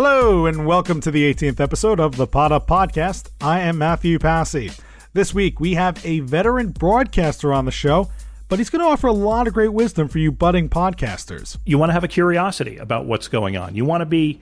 Hello, and welcome to the 18th episode of the Pod Up Podcast. I am Matthew Passy. This week, we have a veteran broadcaster on the show, but he's going to offer a lot of great wisdom for you budding podcasters. You want to have a curiosity about what's going on. You want to be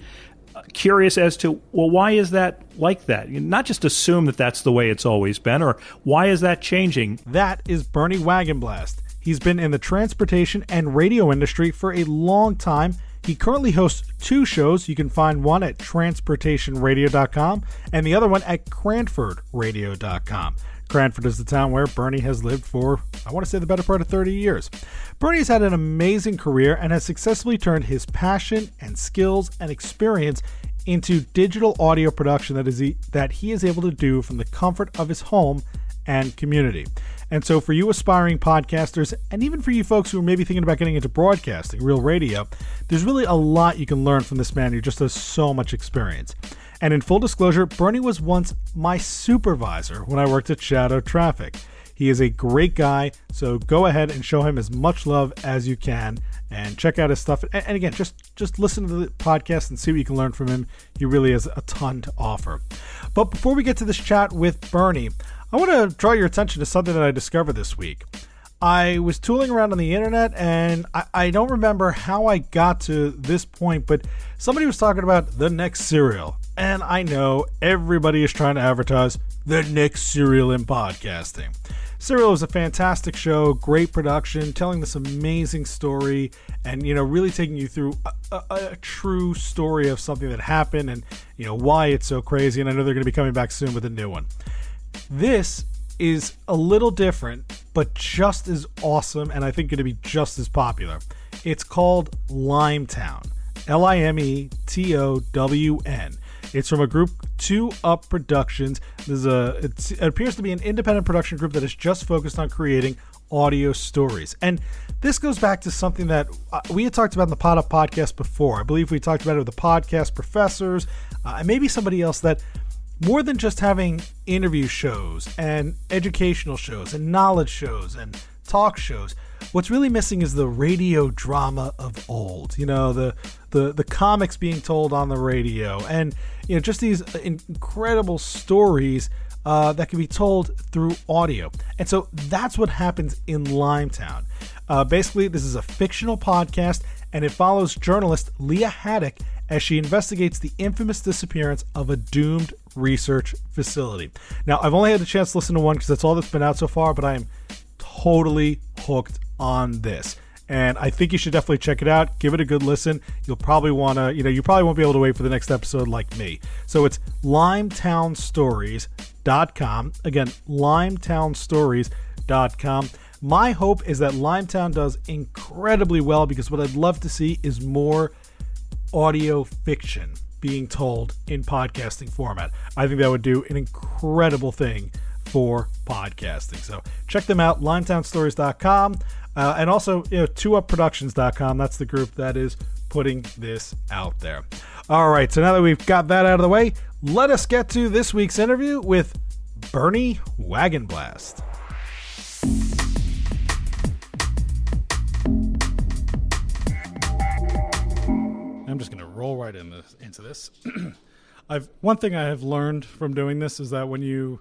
uh, curious as to, well, why is that like that? Not just assume that that's the way it's always been, or why is that changing? That is Bernie Wagenblast. He's been in the transportation and radio industry for a long time he currently hosts two shows. You can find one at transportationradio.com and the other one at cranfordradio.com. Cranford is the town where Bernie has lived for, I want to say, the better part of 30 years. Bernie has had an amazing career and has successfully turned his passion and skills and experience into digital audio production that is he, that he is able to do from the comfort of his home and community. And so, for you aspiring podcasters, and even for you folks who are maybe thinking about getting into broadcasting, real radio, there's really a lot you can learn from this man who just has so much experience. And in full disclosure, Bernie was once my supervisor when I worked at Shadow Traffic. He is a great guy, so go ahead and show him as much love as you can and check out his stuff. And again, just just listen to the podcast and see what you can learn from him. He really has a ton to offer. But before we get to this chat with Bernie, I want to draw your attention to something that I discovered this week. I was tooling around on the internet and I, I, don't remember how I got to this point, but somebody was talking about the next cereal. And I know everybody is trying to advertise the next cereal in podcasting. Serial is a fantastic show, great production, telling this amazing story, and you know, really taking you through a, a, a true story of something that happened and you know why it's so crazy. And I know they're going to be coming back soon with a new one. This is a little different, but just as awesome, and I think going to be just as popular. It's called Limetown. L I M E T O W N. It's from a group Two Up Productions. There's a it appears to be an independent production group that is just focused on creating audio stories. And this goes back to something that uh, we had talked about in the Pod Up podcast before. I believe we talked about it with the podcast professors uh, and maybe somebody else that more than just having interview shows and educational shows and knowledge shows and talk shows what's really missing is the radio drama of old you know the the the comics being told on the radio and you know just these incredible stories uh, that can be told through audio. And so that's what happens in limetown. Uh, basically this is a fictional podcast and it follows journalist lia haddock as she investigates the infamous disappearance of a doomed research facility. Now, I've only had the chance to listen to one because that's all that's been out so far, but I am totally hooked on this. And I think you should definitely check it out. Give it a good listen. You'll probably want to, you know, you probably won't be able to wait for the next episode like me. So it's limetownstories.com. Again, limetownstories.com. My hope is that Limetown does incredibly well because what I'd love to see is more audio fiction being told in podcasting format. I think that would do an incredible thing for podcasting. So check them out, limetownstories.com, uh, and also you know, 2upproductions.com. That's the group that is putting this out there. All right, so now that we've got that out of the way, let us get to this week's interview with Bernie Wagenblast. Right in this, into this. I've one thing I have learned from doing this is that when you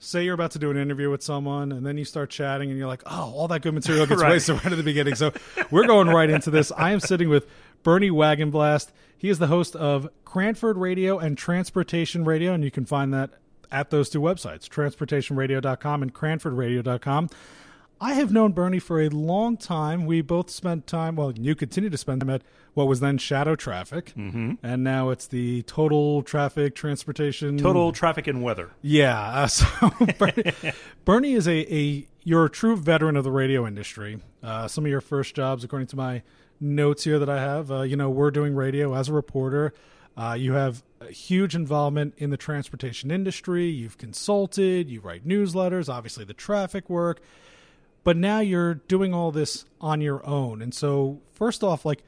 say you're about to do an interview with someone and then you start chatting and you're like, oh, all that good material gets right. wasted right at the beginning. So we're going right into this. I am sitting with Bernie Wagenblast. He is the host of Cranford Radio and Transportation Radio, and you can find that at those two websites, transportationradio.com and cranfordradio.com. I have known Bernie for a long time. We both spent time, well, you continue to spend time at what was then Shadow Traffic, mm-hmm. and now it's the Total Traffic Transportation. Total Traffic and Weather. Yeah. Uh, so Bernie, Bernie is a, a, you're a true veteran of the radio industry. Uh, some of your first jobs, according to my notes here that I have, uh, you know, we're doing radio as a reporter. Uh, you have a huge involvement in the transportation industry. You've consulted, you write newsletters, obviously the traffic work, but now you're doing all this on your own. And so, first off, like,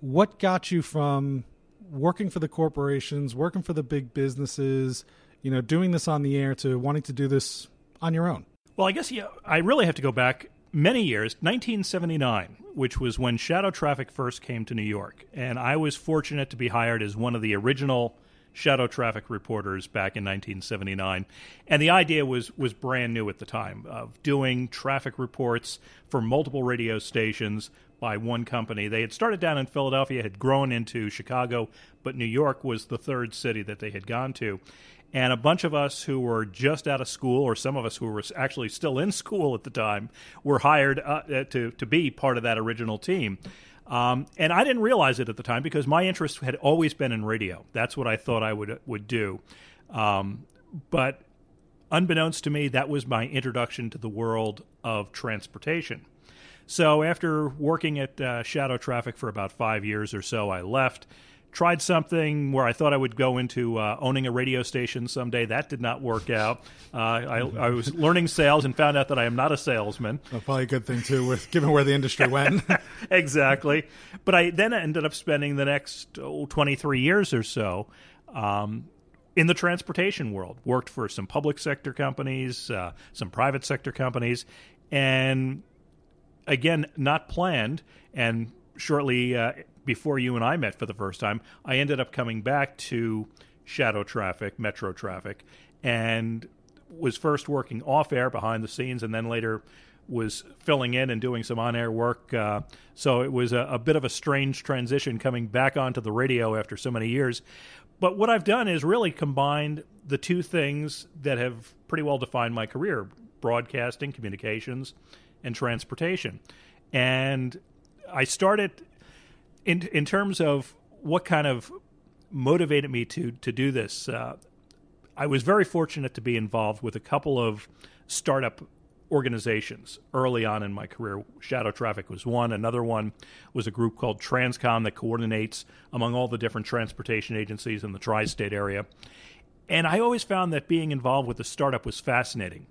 what got you from working for the corporations, working for the big businesses, you know, doing this on the air to wanting to do this on your own? Well, I guess yeah, I really have to go back many years, 1979, which was when Shadow Traffic first came to New York. And I was fortunate to be hired as one of the original Shadow Traffic reporters back in 1979. And the idea was, was brand new at the time of doing traffic reports for multiple radio stations by one company. They had started down in Philadelphia, had grown into Chicago, but New York was the third city that they had gone to and a bunch of us who were just out of school, or some of us who were actually still in school at the time, were hired uh, uh, to to be part of that original team. Um, and I didn't realize it at the time because my interest had always been in radio. That's what I thought I would would do. Um, but unbeknownst to me, that was my introduction to the world of transportation. So after working at uh, Shadow Traffic for about five years or so, I left tried something where I thought I would go into uh, owning a radio station someday. That did not work out. Uh, I, I, was learning sales and found out that I am not a salesman. Well, probably a good thing too, with given where the industry went. exactly. But I then ended up spending the next oh, 23 years or so. Um, in the transportation world, worked for some public sector companies, uh, some private sector companies, and again, not planned. And shortly uh, before you and I met for the first time, I ended up coming back to Shadow Traffic, Metro Traffic, and was first working off air behind the scenes, and then later was filling in and doing some on air work. Uh, so it was a, a, bit of a strange transition coming back onto the radio after so many years. But what I've done is really combined the two things that have pretty well defined my career broadcasting, communications, and transportation. And I started in in terms of what kind of motivated me to to do this, uh, I was very fortunate to be involved with a couple of startup organizations early on in my career. Shadow Traffic was one. Another one was a group called Transcom that coordinates among all the different transportation agencies in the tri state area. And I always found that being involved with a startup was fascinating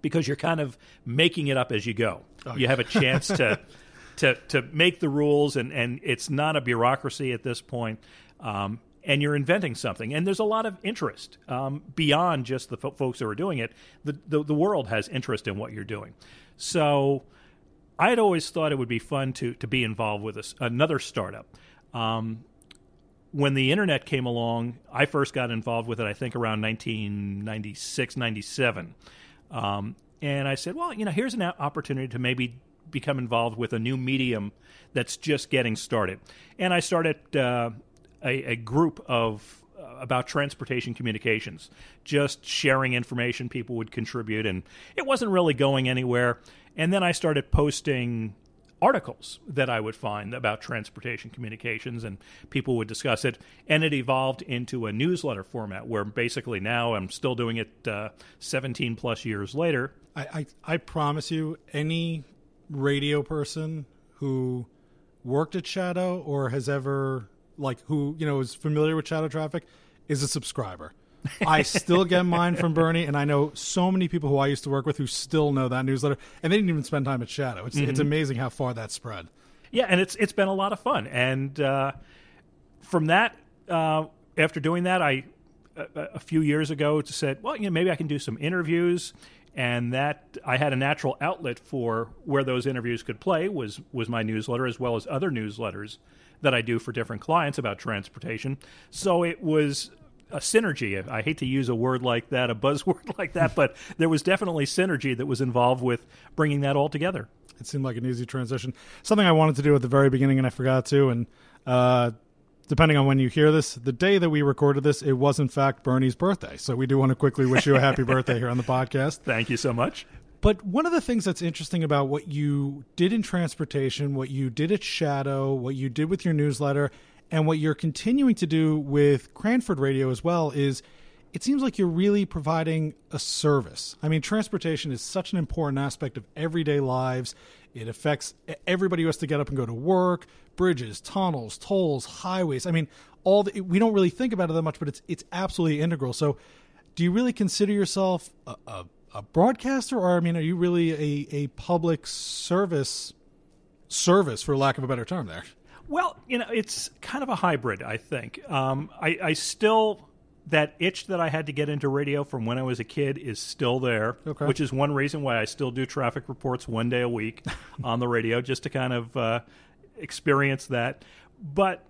because you're kind of making it up as you go. Oh, you have a chance to to to make the rules, and and it's not a bureaucracy at this point. Um, and you're inventing something, and there's a lot of interest um, beyond just the fo- folks who are doing it. The, the, the world has interest in what you're doing, so I had always thought it would be fun to to be involved with a, another startup. Um, when the internet came along, I first got involved with it. I think around 1996, 97. Um, and I said, well, you know, here's an opportunity to maybe become involved with a new medium that's just getting started. And I started uh, a, a, group of uh, about transportation communications, just sharing information people would contribute, and it wasn't really going anywhere. And then I started posting articles that I would find about transportation communications, and people would discuss it. And it evolved into a newsletter format where basically now I'm still doing it uh, 17 plus years later. I, I, I promise you, any radio person who worked at Shadow or has ever like who you know is familiar with Shadow Traffic is a subscriber. I still get mine from Bernie, and I know so many people who I used to work with who still know that newsletter, and they didn't even spend time at Shadow. It's mm-hmm. it's amazing how far that spread. Yeah, and it's it's been a lot of fun, and uh, from that, uh, after doing that, I a, a few years ago said, well, you know, maybe I can do some interviews and that I had a natural outlet for where those interviews could play was was my newsletter as well as other newsletters that I do for different clients about transportation. So it was a synergy. I hate to use a word like that, a buzzword like that, but there was definitely synergy that was involved with bringing that all together. It seemed like an easy transition. Something I wanted to do at the very beginning and I forgot to, and uh, depending on when you hear this, the day that we recorded this, it was in fact Bernie's birthday. So we do want to quickly wish you a happy birthday here on the podcast. Thank you so much. But one of the things that's interesting about what you did in transportation, what you did at Shadow, what you did with your newsletter, and what you're continuing to do with Cranford Radio as well is it seems like you're really providing a service. I mean, transportation is such an important aspect of everyday lives. It affects everybody who has to get up and go to work, bridges, tunnels, tolls, highways. I mean, all the, we don't really think about it that much, but it's it's absolutely integral. So, do you really consider yourself a, a, a broadcaster, or I mean, are you really a, a public service service, for lack of a better term, there? Well, you know, it's kind of a hybrid. I think um, I, I still that itch that I had to get into radio from when I was a kid is still there, okay. which is one reason why I still do traffic reports one day a week on the radio, just to kind of uh, experience that. But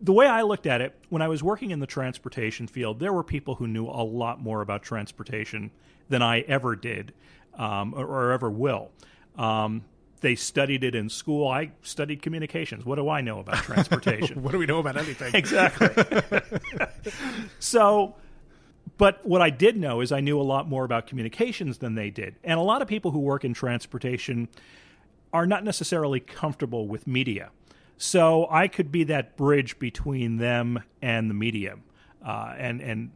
the way I looked at it, when I was working in the transportation field, there were people who knew a lot more about transportation than I ever did um, or, or, ever will. Um, they studied it in school. I studied communications. What do I know about transportation? what do we know about anything? exactly. so, but what I did know is I knew a lot more about communications than they did. And a lot of people who work in transportation are not necessarily comfortable with media. So I could be that bridge between them and the media. Uh, and, and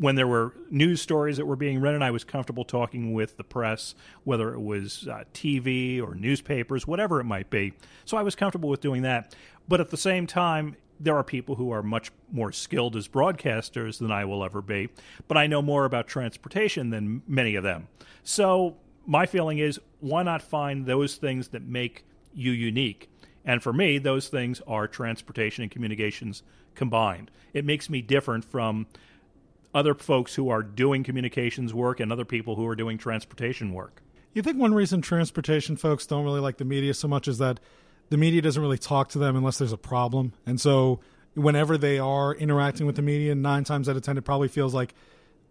when there were news stories that were being written, I was comfortable talking with the press, whether it was uh, TV or newspapers, whatever it might be. So I was comfortable with doing that. But at the same time, there are people who are much more skilled as broadcasters than I will ever be, but I know more about transportation than many of them. So my feeling is why not find those things that make you unique? And for me, those things are transportation and communications combined. It makes me different from other folks who are doing communications work and other people who are doing transportation work. You think one reason transportation folks don't really like the media so much is that the media doesn't really talk to them unless there's a problem. And so whenever they are interacting with the media, nine times out of 10, it probably feels like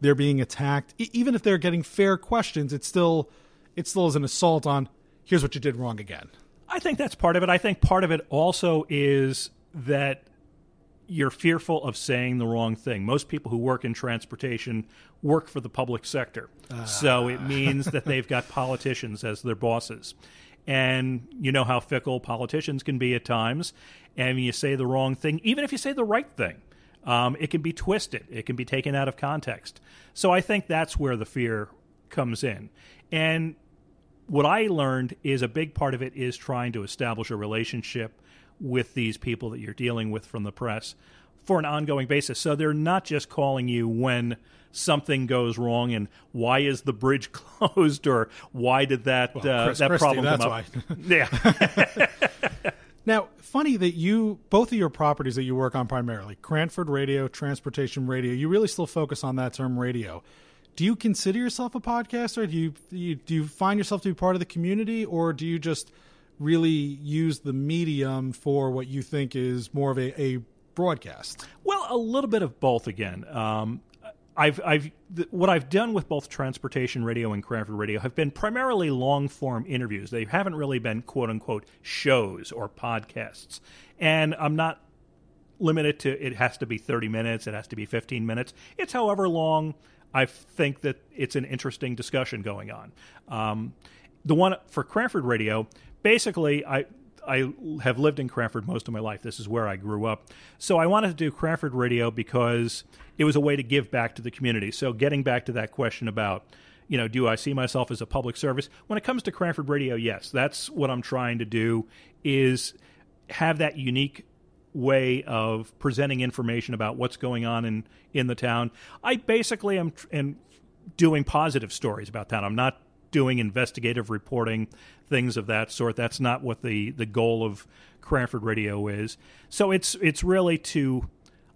they're being attacked. E- even if they're getting fair questions, it still, it still is an assault on here's what you did wrong again. I think that's part of it. I think part of it also is that you're fearful of saying the wrong thing. Most people who work in transportation work for the public sector. So it means that they've got politicians as their bosses. And you know how fickle politicians can be at times. And you say the wrong thing, even if you say the right thing, um, it can be twisted, it can be taken out of context. So I think that's where the fear comes in. And what I learned is a big part of it is trying to establish a relationship with these people that you're dealing with from the press for an ongoing basis. So they're not just calling you when something goes wrong and why is the bridge closed or why did that well, uh, that Christie, problem come up? yeah. now, funny that you both of your properties that you work on primarily, Cranford Radio, Transportation Radio, you really still focus on that term radio. Do you consider yourself a podcaster? Do you, do you do you find yourself to be part of the community or do you just really use the medium for what you think is more of a, a broadcast? Well, a little bit of both again. Um, I've, I've, th- what I've done with both transportation radio and Cranford radio have been primarily long form interviews. They haven't really been quote unquote shows or podcasts. And I'm not limited to it has to be 30 minutes, it has to be 15 minutes. It's however long I think that it's an interesting discussion going on. Um, the one for Cranford radio, basically, I I have lived in Cranford most of my life. This is where I grew up. So I wanted to do Cranford Radio because it was a way to give back to the community. So getting back to that question about, you know, do I see myself as a public service? When it comes to Cranford Radio, yes, that's what I'm trying to do is have that unique way of presenting information about what's going on in in the town. I basically am, am doing positive stories about town. I'm not doing investigative reporting, things of that sort. That's not what the, the goal of Cranford Radio is. So it's it's really to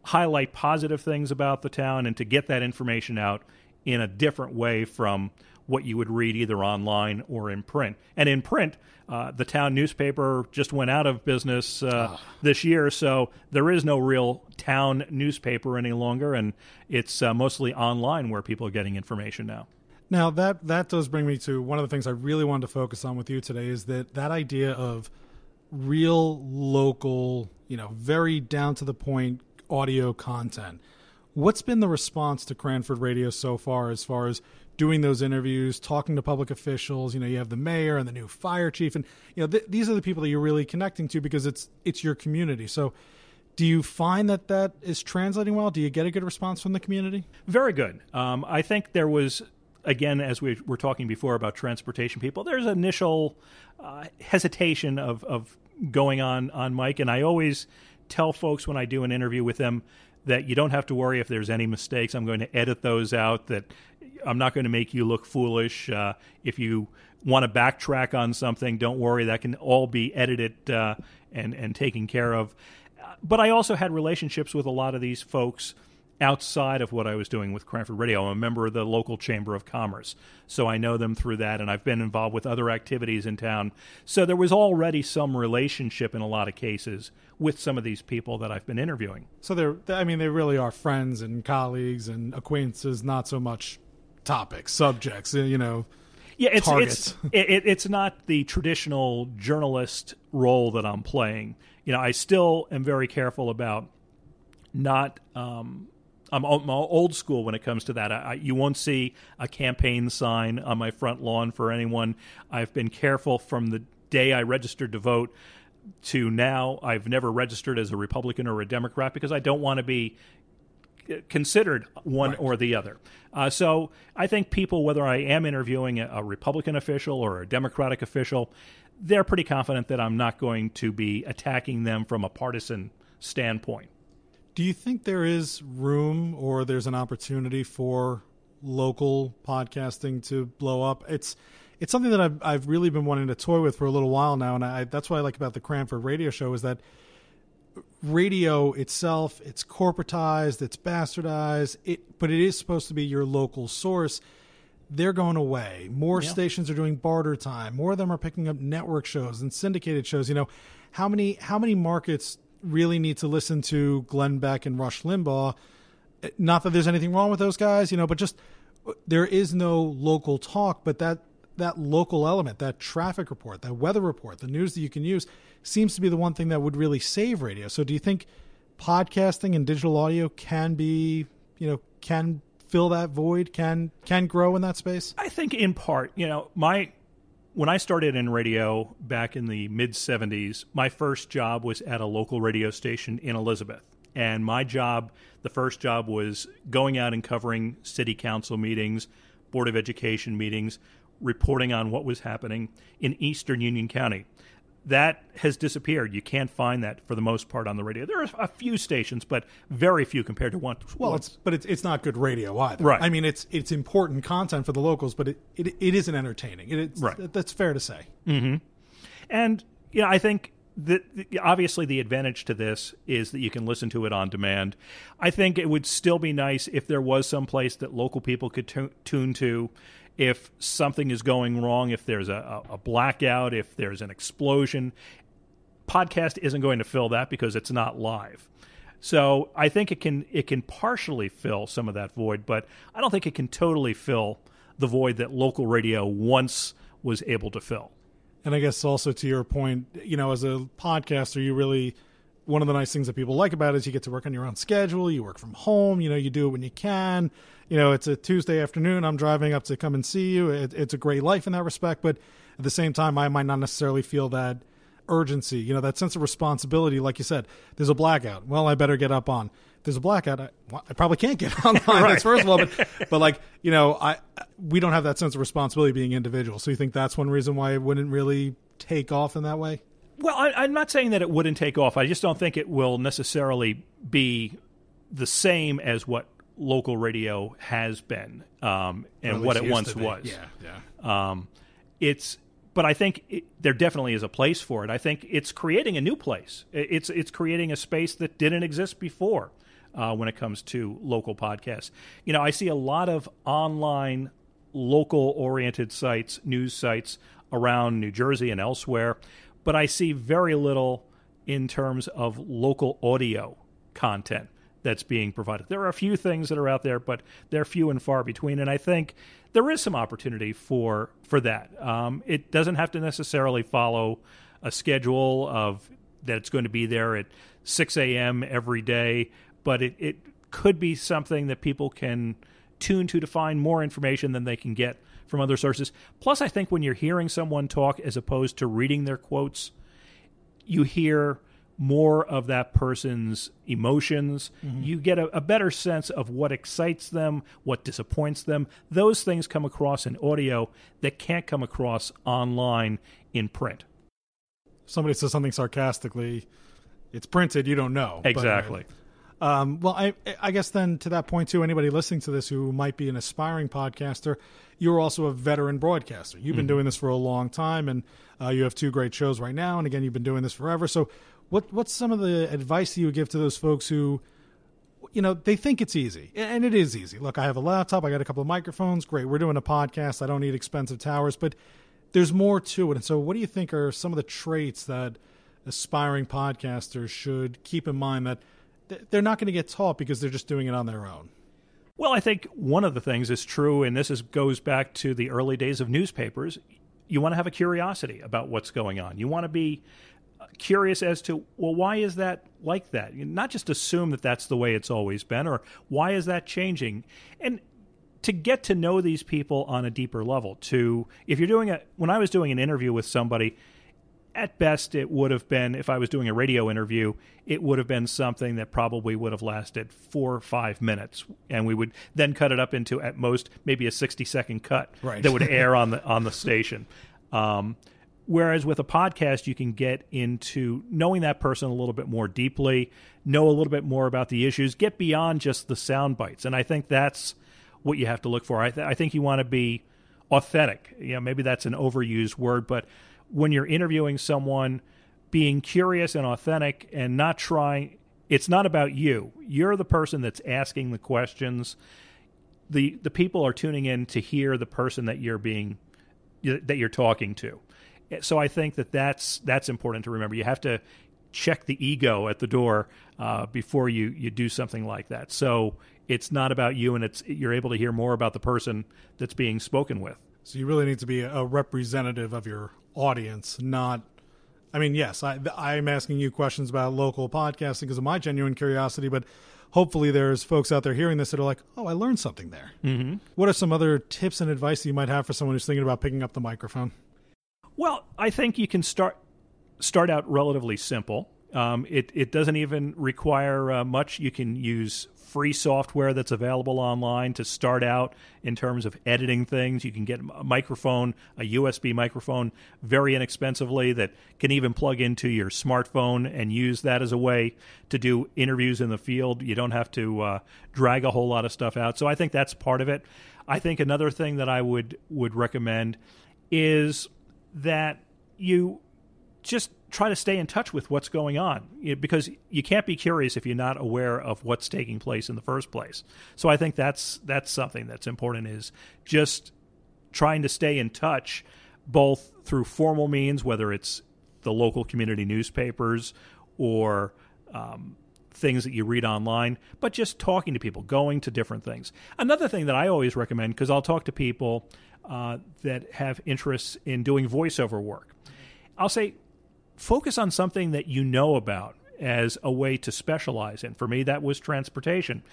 highlight positive things about the town and to get that information out in a different way from what you would read either online or in print. And in print, uh, the town newspaper just went out of business uh, oh. this year, so there is no real town newspaper any longer, and it's uh, mostly online where people are getting information now. Now that that does bring me to one of the things I really wanted to focus on with you today is that that idea of real local, you know, very down to the point audio content. What's been the response to Cranford Radio so far, as far as doing those interviews, talking to public officials? You know, you have the mayor and the new fire chief, and you know th- these are the people that you're really connecting to because it's it's your community. So, do you find that that is translating well? Do you get a good response from the community? Very good. Um, I think there was again, as we were talking before about transportation people, there's initial uh, hesitation of, of going on on mic, and I always tell folks when I do an interview with them that you don't have to worry if there's any mistakes. I'm going to edit those out. That I'm not going to make you look foolish. Uh, if you want to backtrack on something, don't worry. That can all be edited uh, and and taken care of. But I also had relationships with a lot of these folks outside of what I was doing with Cranford Radio. I'm a member of the local Chamber of Commerce, so I know them through that, and I've been involved with other activities in town. So there was already some relationship in a lot of cases with some of these people that I've been interviewing. So they're, I mean, they really are friends and colleagues and acquaintances, not so much topics, subjects, you know. Yeah, it's targets. it's it, it's not the traditional journalist role that I'm playing. You know, I still am very careful about not um, I'm, I'm old school when it comes to that. I, you won't see a campaign sign on my front lawn for anyone. I've been careful from the day I registered to vote to now. I've never registered as a Republican or a Democrat because I don't want to be considered one right. or the other. Uh, so I think people, whether I am interviewing a, a, Republican official or a Democratic official, they're pretty confident that I'm not going to be attacking them from a partisan standpoint. Do you think there is room or there's an opportunity for local podcasting to blow up? It's it's something that I've I've really been wanting to toy with for a little while now, and I, that's what I like about the Cranford Radio Show is that radio itself it's corporatized, it's bastardized, it but it is supposed to be your local source. They're going away. More yeah. stations are doing barter time. More of them are picking up network shows and syndicated shows. You know, how many how many markets really need to listen to Glenn Beck and Rush Limbaugh. Not that there's anything wrong with those guys, you know, but just there is no local talk, but that that local element, that traffic report, that weather report, the news that you can use seems to be the one thing that would really save radio. So do you think podcasting and digital audio can be, you know, can fill that void, can can grow in that space? I think in part, you know, my when I started in radio back in the mid 70s, my first job was at a local radio station in Elizabeth. And my job, the first job, was going out and covering city council meetings, Board of Education meetings, reporting on what was happening in Eastern Union County that has disappeared. You can't find that for the most part on the radio. There are a few stations, but very few compared to one. Well, it's but it's it's not good radio either. Right. I mean, it's it's important content for the locals, but it it, it isn't entertaining. It, it's, right. That's fair to say. Mm-hmm. And you know, I think that obviously the advantage to this is that you can listen to it on demand. I think it would still be nice if there was some place that local people could t- tune to if something is going wrong, if there's a, a blackout, if there's an explosion. Podcast isn't going to fill that because it's not live. So I think it can it can partially fill some of that void, but I don't think it can totally fill the void that local radio once was able to fill. And I guess also to your point, you know, as a podcaster, you really one of the nice things that people like about it is you get to work on your own schedule. You work from home. You know, you do it when you can. You know, it's a Tuesday afternoon. I'm driving up to come and see you. It, it's a great life in that respect. But at the same time, I might not necessarily feel that urgency. You know, that sense of responsibility. Like you said, there's a blackout. Well, I better get up on. There's a blackout. I, well, I probably can't get on. right. That's first of all, but but like you know, I we don't have that sense of responsibility being individual. So you think that's one reason why it wouldn't really take off in that way? Well, I, am not saying that it wouldn't take off. I just don't think it will necessarily be the same as what local radio has been um, and what it once was. Yeah, yeah. Um, it's, but I think it, there definitely is a place for it. I think it's creating a new place. It's it's creating a space that didn't exist before uh, when it comes to local podcasts. You know, I see a lot of online, local oriented sites, news sites around New Jersey and elsewhere but I see very little in terms of local audio content that's being provided. There are a few things that are out there, but they're few and far between. And I think there is some opportunity for for that. Um, it doesn't have to necessarily follow a schedule of that it's going to be there at 6 a.m. every day, but it, it could be something that people can tune to to find more information than they can get from other sources. Plus, I think when you're hearing someone talk as opposed to reading their quotes, you hear more of that person's emotions. Mm-hmm. You get a, a better sense of what excites them, what disappoints them. Those things come across in audio that can't come across online in print. Somebody says something sarcastically, it's printed, you don't know. But, Exactly. Um, well, I, I guess then to that point too, anybody listening to this who might be an aspiring podcaster, you're also a veteran broadcaster. You've been doing this for a long time, and uh, you have two great shows right now. And again, you've been doing this forever. So, what what's some of the advice that you would give to those folks who, you know, they think it's easy, and it is easy. Look, I have a laptop, I got a couple of microphones. Great, we're doing a podcast. I don't need expensive towers, but there's more to it. And so, what do you think are some of the traits that aspiring podcasters should keep in mind that they're not going to get taught because they're just doing it on their own? Well, I think one of the things is true, and this is, goes back to the early days of newspapers. You want to have a curiosity about what's going on. You want to be curious as to, well, why is that like that? You not just assume that that's the way it's always been, or why is that changing? And to get to know these people on a deeper level, to, if you're doing a, when I was doing an interview with somebody, at best it would have been if i was doing a radio interview it would have been something that probably would have lasted four or five minutes and we would then cut it up into at most maybe a 60 second cut Right. that would air on the on the station um, whereas with a podcast you can get into knowing that person a little bit more deeply know a little bit more about the issues get beyond just the sound bites. And i think that's what you have to look for. I, th- I think you want to be authentic. You know maybe that's an overused word but when you're interviewing someone being curious and authentic and not trying it's not about you. You're the person that's asking the questions. The the people are tuning in to hear the person that you're being that you're talking to so i think that that's that's important to remember you have to check the ego at the door uh, before you you do something like that so it's not about you and it's you're able to hear more about the person that's being spoken with So you really need to be a representative of your audience, not. I mean, yes, I, I'm asking you questions about local podcasting because of my genuine curiosity, but hopefully there's folks out there hearing this that are like, oh, I learned something there. Mm-hmm. What are some other tips and advice that you might have for someone who's thinking about picking up the microphone? Well, I think you can start start out relatively simple. Um, it it doesn't even require uh, much. You can use free software that's available online to start out in terms of editing things. You can get a microphone, a USB microphone, very inexpensively that can even plug into your smartphone and use that as a way to do interviews in the field. You don't have to uh, drag a whole lot of stuff out. So I think that's part of it. I think another thing that I would would recommend is that you just try to stay in touch with what's going on because you can't be curious if you're not aware of what's taking place in the first place. So I think that's that's something that's important is just trying to stay in touch both through formal means whether it's the local community newspapers or um, things that you read online, but just talking to people, going to different things. Another thing that I always recommend, because I'll talk to people uh, that have interests in doing voiceover work, I'll say focus on something that you know about as a way to specialize in. For me, that was transportation.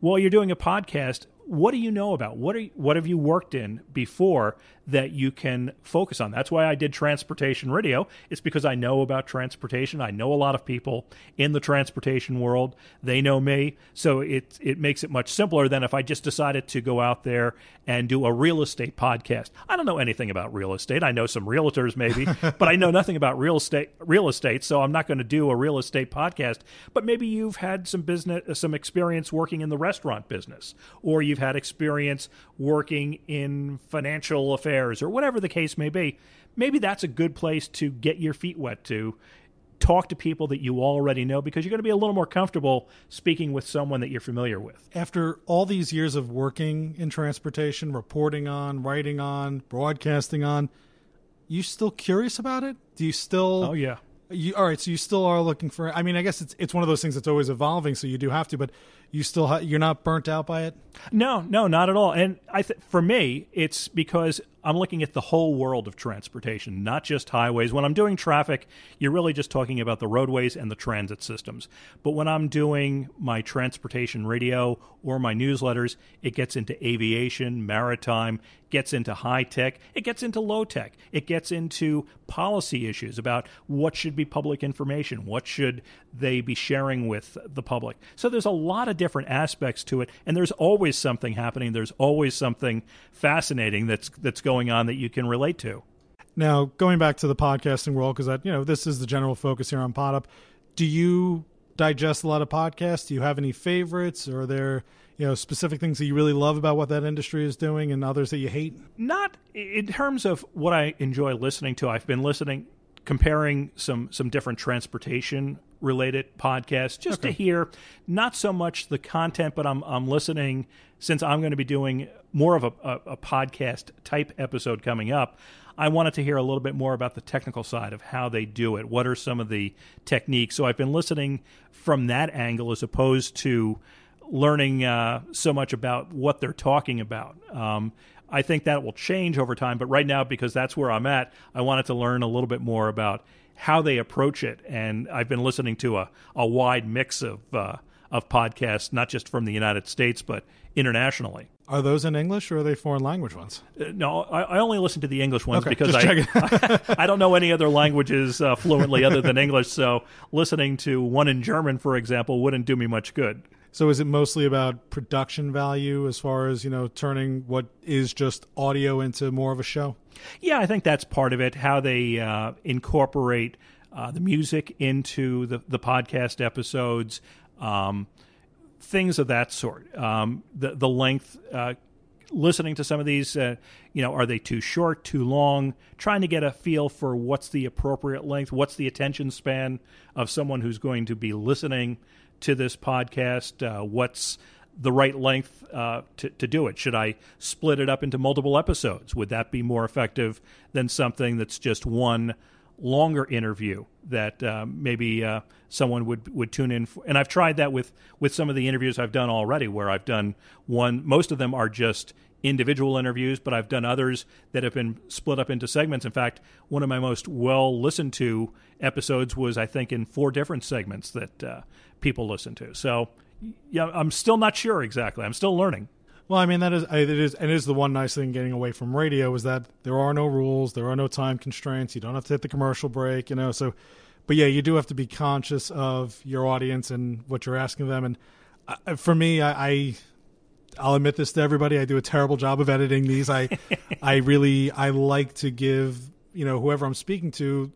While you're doing a podcast, what do you know about? What are what have you worked in before that you can focus on? That's why I did transportation radio. It's because I know about transportation. I know a lot of people in the transportation world. They know me, so it it makes it much simpler than if I just decided to go out there and do a real estate podcast. I don't know anything about real estate. I know some realtors maybe, but I know nothing about real estate real estate, so I'm not going to do a real estate podcast. But maybe you've had some business some experience working in the restaurant business or you've had experience working in financial affairs or whatever the case may be. Maybe that's a good place to get your feet wet to talk to people that you already know because you're going to be a little more comfortable speaking with someone that you're familiar with. After all these years of working in transportation, reporting on, writing on, broadcasting on, you still curious about it? Do you still? Oh yeah. You, all right, so you still are looking for. I mean, I guess it's it's one of those things that's always evolving, so you do have to. But you still ha- you're not burnt out by it. No, no, not at all. And I th- for me, it's because I'm looking at the whole world of transportation, not just highways. When I'm doing traffic, you're really just talking about the roadways and the transit systems. But when I'm doing my transportation radio or my newsletters, it gets into aviation, maritime, gets into high tech, it gets into low tech, it gets into policy issues about what should be public information, what should they be sharing with the public. So there's a lot of different aspects to it, and there's always something happening. There's always something fascinating that's that's going on that you can relate to. Now, going back to the podcasting world, because you know this is the general focus here on Pod Up. Do you digest a lot of podcasts? Do you have any favorites, or are there you know specific things that you really love about what that industry is doing, and others that you hate? Not in terms of what I enjoy listening to. I've been listening, comparing some some different transportation related podcasts just okay. to hear not so much the content, but I'm I'm listening since I'm going to be doing more of a, a, a podcast type episode coming up. I wanted to hear a little bit more about the technical side of how they do it. What are some of the techniques? So I've been listening from that angle as opposed to learning uh, so much about what they're talking about. Um, I think that will change over time, but right now, because that's where I'm at, I wanted to learn a little bit more about how they approach it. And I've been listening to a, a wide mix of uh, of podcasts, not just from the United States, but internationally. Are those in English or are they foreign language ones? Uh, no, I, I, only listen to the English ones okay, because I, I, I, don't know any other languages uh, fluently other than English. So listening to one in German, for example, wouldn't do me much good. So is it mostly about production value as far as, you know, turning what is just audio into more of a show? Yeah, I think that's part of it, how they uh, incorporate uh, the music into the, the podcast episodes. Um, things of that sort. Um, the the length. Uh, listening to some of these, uh, you know, are they too short, too long? Trying to get a feel for what's the appropriate length, what's the attention span of someone who's going to be listening to this podcast. Uh, what's the right length uh, to, to do it? Should I split it up into multiple episodes? Would that be more effective than something that's just one longer interview that uh, maybe uh, someone would would tune in for. and I've tried that with with some of the interviews I've done already where I've done one most of them are just individual interviews but I've done others that have been split up into segments in fact one of my most well listened to episodes was I think in four different segments that uh, people listen to so yeah I'm still not sure exactly I'm still learning well, I mean that is it is and it is the one nice thing getting away from radio is that there are no rules, there are no time constraints. You don't have to hit the commercial break, you know. So, but yeah, you do have to be conscious of your audience and what you're asking them. And uh, for me, I, I I'll admit this to everybody. I do a terrible job of editing these. I I really I like to give you know whoever I'm speaking to.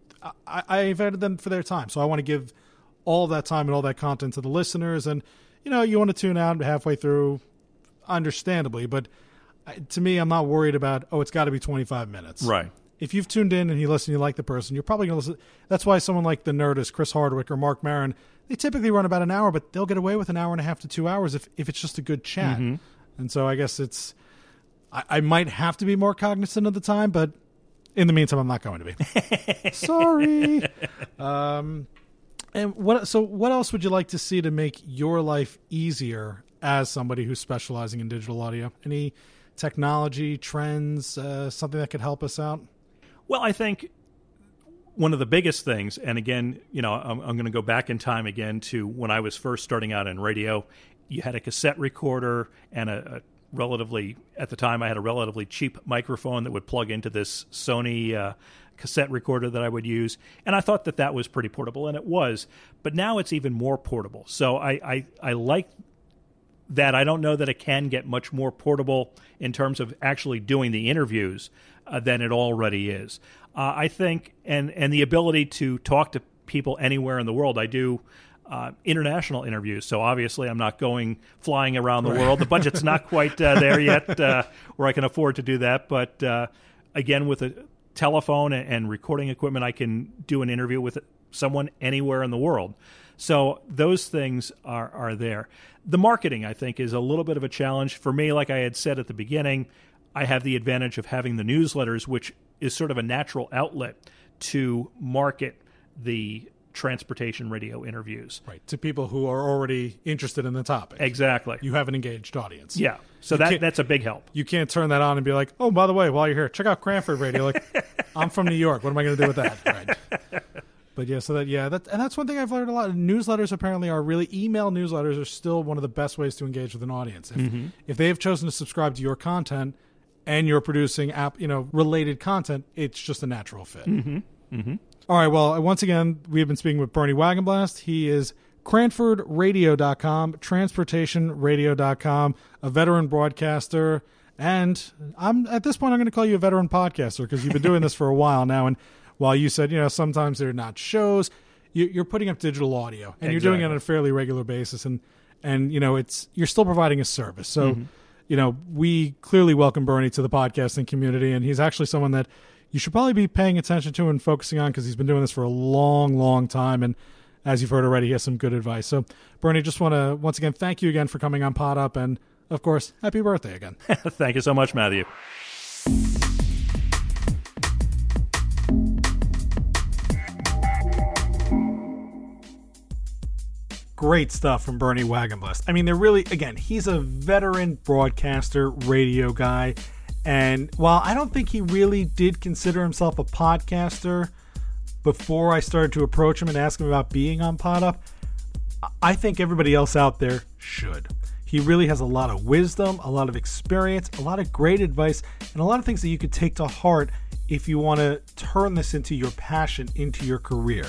I, I've edited them for their time, so I want to give all that time and all that content to the listeners. And you know, you want to tune out halfway through understandably, but to me, I'm not worried about oh, it's got to be 25 minutes. Right. If you've tuned in and you listen, you like the person, you're probably going to listen. That's why someone like the Nerdist, Chris Hardwick, or Marc Maron, they typically run about an hour, but they'll get away with an hour and a half to two hours if if it's just a good chat. Mm-hmm. And so I guess it's I, I might have to be more cognizant of the time, but in the meantime, I'm not going to be. Sorry. Um, and what? So, what else would you like to see to make your life easier as somebody who's specializing in digital audio? Any technology trends, uh, something that could help us out? Well, I think one of the biggest things, and again, you know, I'm, I'm going to go back in time again to when I was first starting out in radio. You had a cassette recorder and a, a relatively, at the time, I had a relatively cheap microphone that would plug into this Sony uh, cassette recorder that I would use, and I thought that that was pretty portable, and it was. But now it's even more portable. So I I, I like that I don't know that it can get much more portable in terms of actually doing the interviews uh, than it already is. Uh, I think, and and the ability to talk to people anywhere in the world. I do. Uh, international interviews. So obviously, I'm not going flying around the world. The budget's not quite uh, there yet uh, where I can afford to do that. But uh, again, with a telephone and recording equipment, I can do an interview with someone anywhere in the world. So those things are are there. The marketing, I think, is a little bit of a challenge for me. Like I had said at the beginning, I have the advantage of having the newsletters, which is sort of a natural outlet to market the transportation radio interviews. Right. To people who are already interested in the topic. Exactly. You have an engaged audience. yeah. So You that that's a big help. You can't turn that on and be like, oh, by the way, while you're here, check out Cranford Radio. Like, I'm from New York. What am I going to do with that? Right. But yeah, so that yeah, that and that's one thing I've learned a lot. Newsletters apparently are really email newsletters are still one of the best ways to engage with an audience. If Mm-hmm. if they have chosen to subscribe to your content and you're producing app, you know, related content, it's just a natural fit. Mm-hmm. All right. Well, once again, we have been speaking with Bernie Wagenblast. He is CranfordRadio.com, TransportationRadio.com, a veteran broadcaster. And I'm at this point, I'm going to call you a veteran podcaster because you've been doing this for a while now. And while you said, you know, sometimes they're not shows, you, you're putting up digital audio and you're doing it on a fairly regular basis. And, and, you know, it's, you're still providing a service. So, mm-hmm. you know, we clearly welcome Bernie to the podcasting community. And he's actually someone that you should probably be paying attention to and focusing on because he's been doing this for a long, long time. And as you've heard already, he has some good advice. So, Bernie, just want to once again thank you again for coming on Pod Up. And of course, happy birthday again. Thank you so much, Matthew. Great stuff from Bernie Wagenblast. I mean, they're really, again, he's a veteran broadcaster, radio guy. And while I don't think he really did consider himself a podcaster before I started to approach him and ask him about being on Pod Up, I think everybody else out there should. He really has a lot of wisdom, a lot of experience, a lot of great advice, and a lot of things that you could take to heart if you want to turn this into your passion, into your career.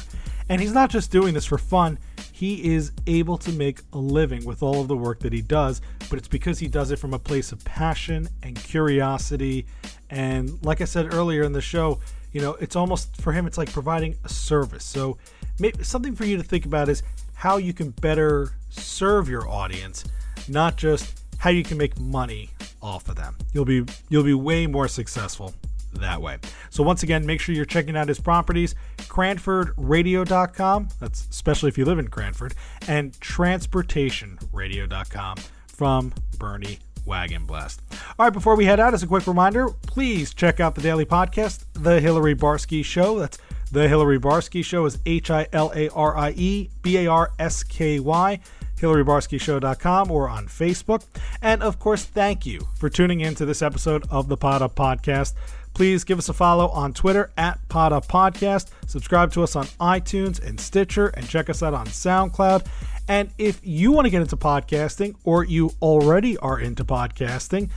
And he's not just doing this for fun, he is able to make a living with all of the work that he does, but it's because he does it from a place of passion and curiosity. And like I said earlier in the show, you know, it's almost for him, it's like providing a service. So, maybe something for you to think about is how you can better serve your audience, not just how you can make money off of them. You'll be you'll be way more successful that way. So once again, make sure you're checking out his properties, cranfordradio.com, that's especially if you live in Cranford, and transportationradio.com from Bernie Wagenblast. All right, before we head out, as a quick reminder, please check out the daily podcast, The Hilarie Barsky Show. That's The Hilarie Barsky Show is H I L A R I E B A R S K Y. HilarieBarskyShow.com or on Facebook. And of course, thank you for tuning in to this episode of the Pod Up Podcast. Please give us a follow on Twitter at Pod Up Podcast. Subscribe to us on iTunes and Stitcher and check us out on SoundCloud. And if you want to get into podcasting or you already are into podcasting,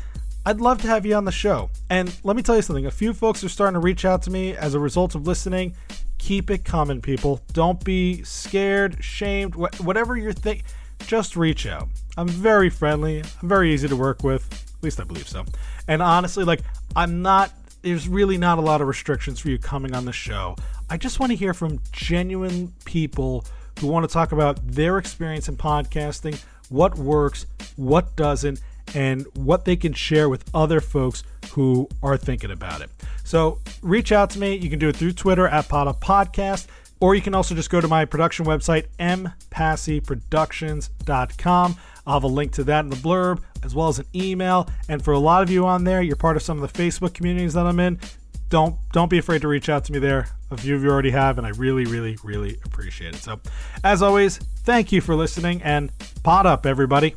I'd love to have you on the show. And let me tell you something a few folks are starting to reach out to me as a result of listening. Keep it coming, people. Don't be scared, shamed, wh- whatever you're thinking, just reach out. I'm very friendly, I'm very easy to work with. At least I believe so. And honestly, like, I'm not, there's really not a lot of restrictions for you coming on the show. I just want to hear from genuine people who want to talk about their experience in podcasting, what works, what doesn't, and what they can share with other folks who are thinking about it. So reach out to me. You can do it through Twitter at Pod Podcast, or you can also just go to my production website, mpassyproductions.com. I'll have a link to that in the blurb, as well as an email. And for a lot of you on there, you're part of some of the Facebook communities that I'm in. Don't don't be afraid to reach out to me there. A few of you already have, and I really, really, really appreciate it. So, as always, thank you for listening, and pot up, everybody.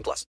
18 plus.